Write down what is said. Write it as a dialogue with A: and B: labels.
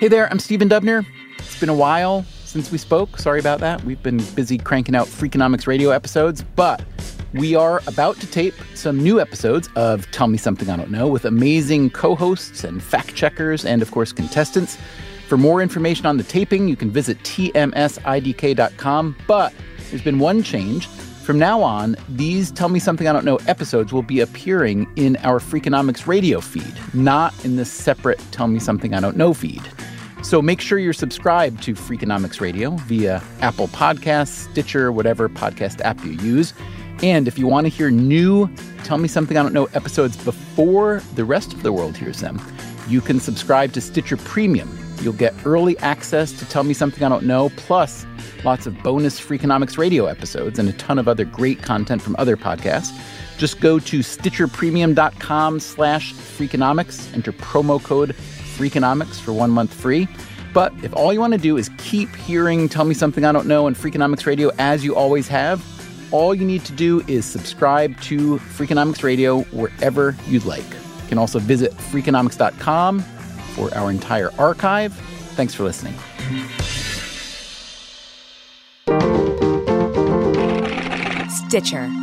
A: Hey there, I'm Stephen Dubner. It's been a while since we spoke. Sorry about that. We've been busy cranking out Freakonomics radio episodes, but we are about to tape some new episodes of Tell Me Something I Don't Know with amazing co hosts and fact checkers and, of course, contestants. For more information on the taping, you can visit tmsidk.com. But there's been one change. From now on, these Tell Me Something I Don't Know episodes will be appearing in our Freakonomics radio feed, not in the separate Tell Me Something I Don't Know feed. So make sure you're subscribed to Freakonomics Radio via Apple Podcasts, Stitcher, whatever podcast app you use. And if you want to hear new Tell Me Something I Don't Know episodes before the rest of the world hears them, you can subscribe to Stitcher Premium. You'll get early access to Tell Me Something I Don't Know, plus lots of bonus Freakonomics radio episodes and a ton of other great content from other podcasts. Just go to stitcherpremium.com slash Freakonomics, enter promo code Freakonomics for one month free. But if all you want to do is keep hearing Tell Me Something I Don't Know and Freakonomics Radio as you always have, all you need to do is subscribe to Freakonomics Radio wherever you'd like. You can also visit Freakonomics.com for our entire archive. Thanks for listening.
B: Stitcher.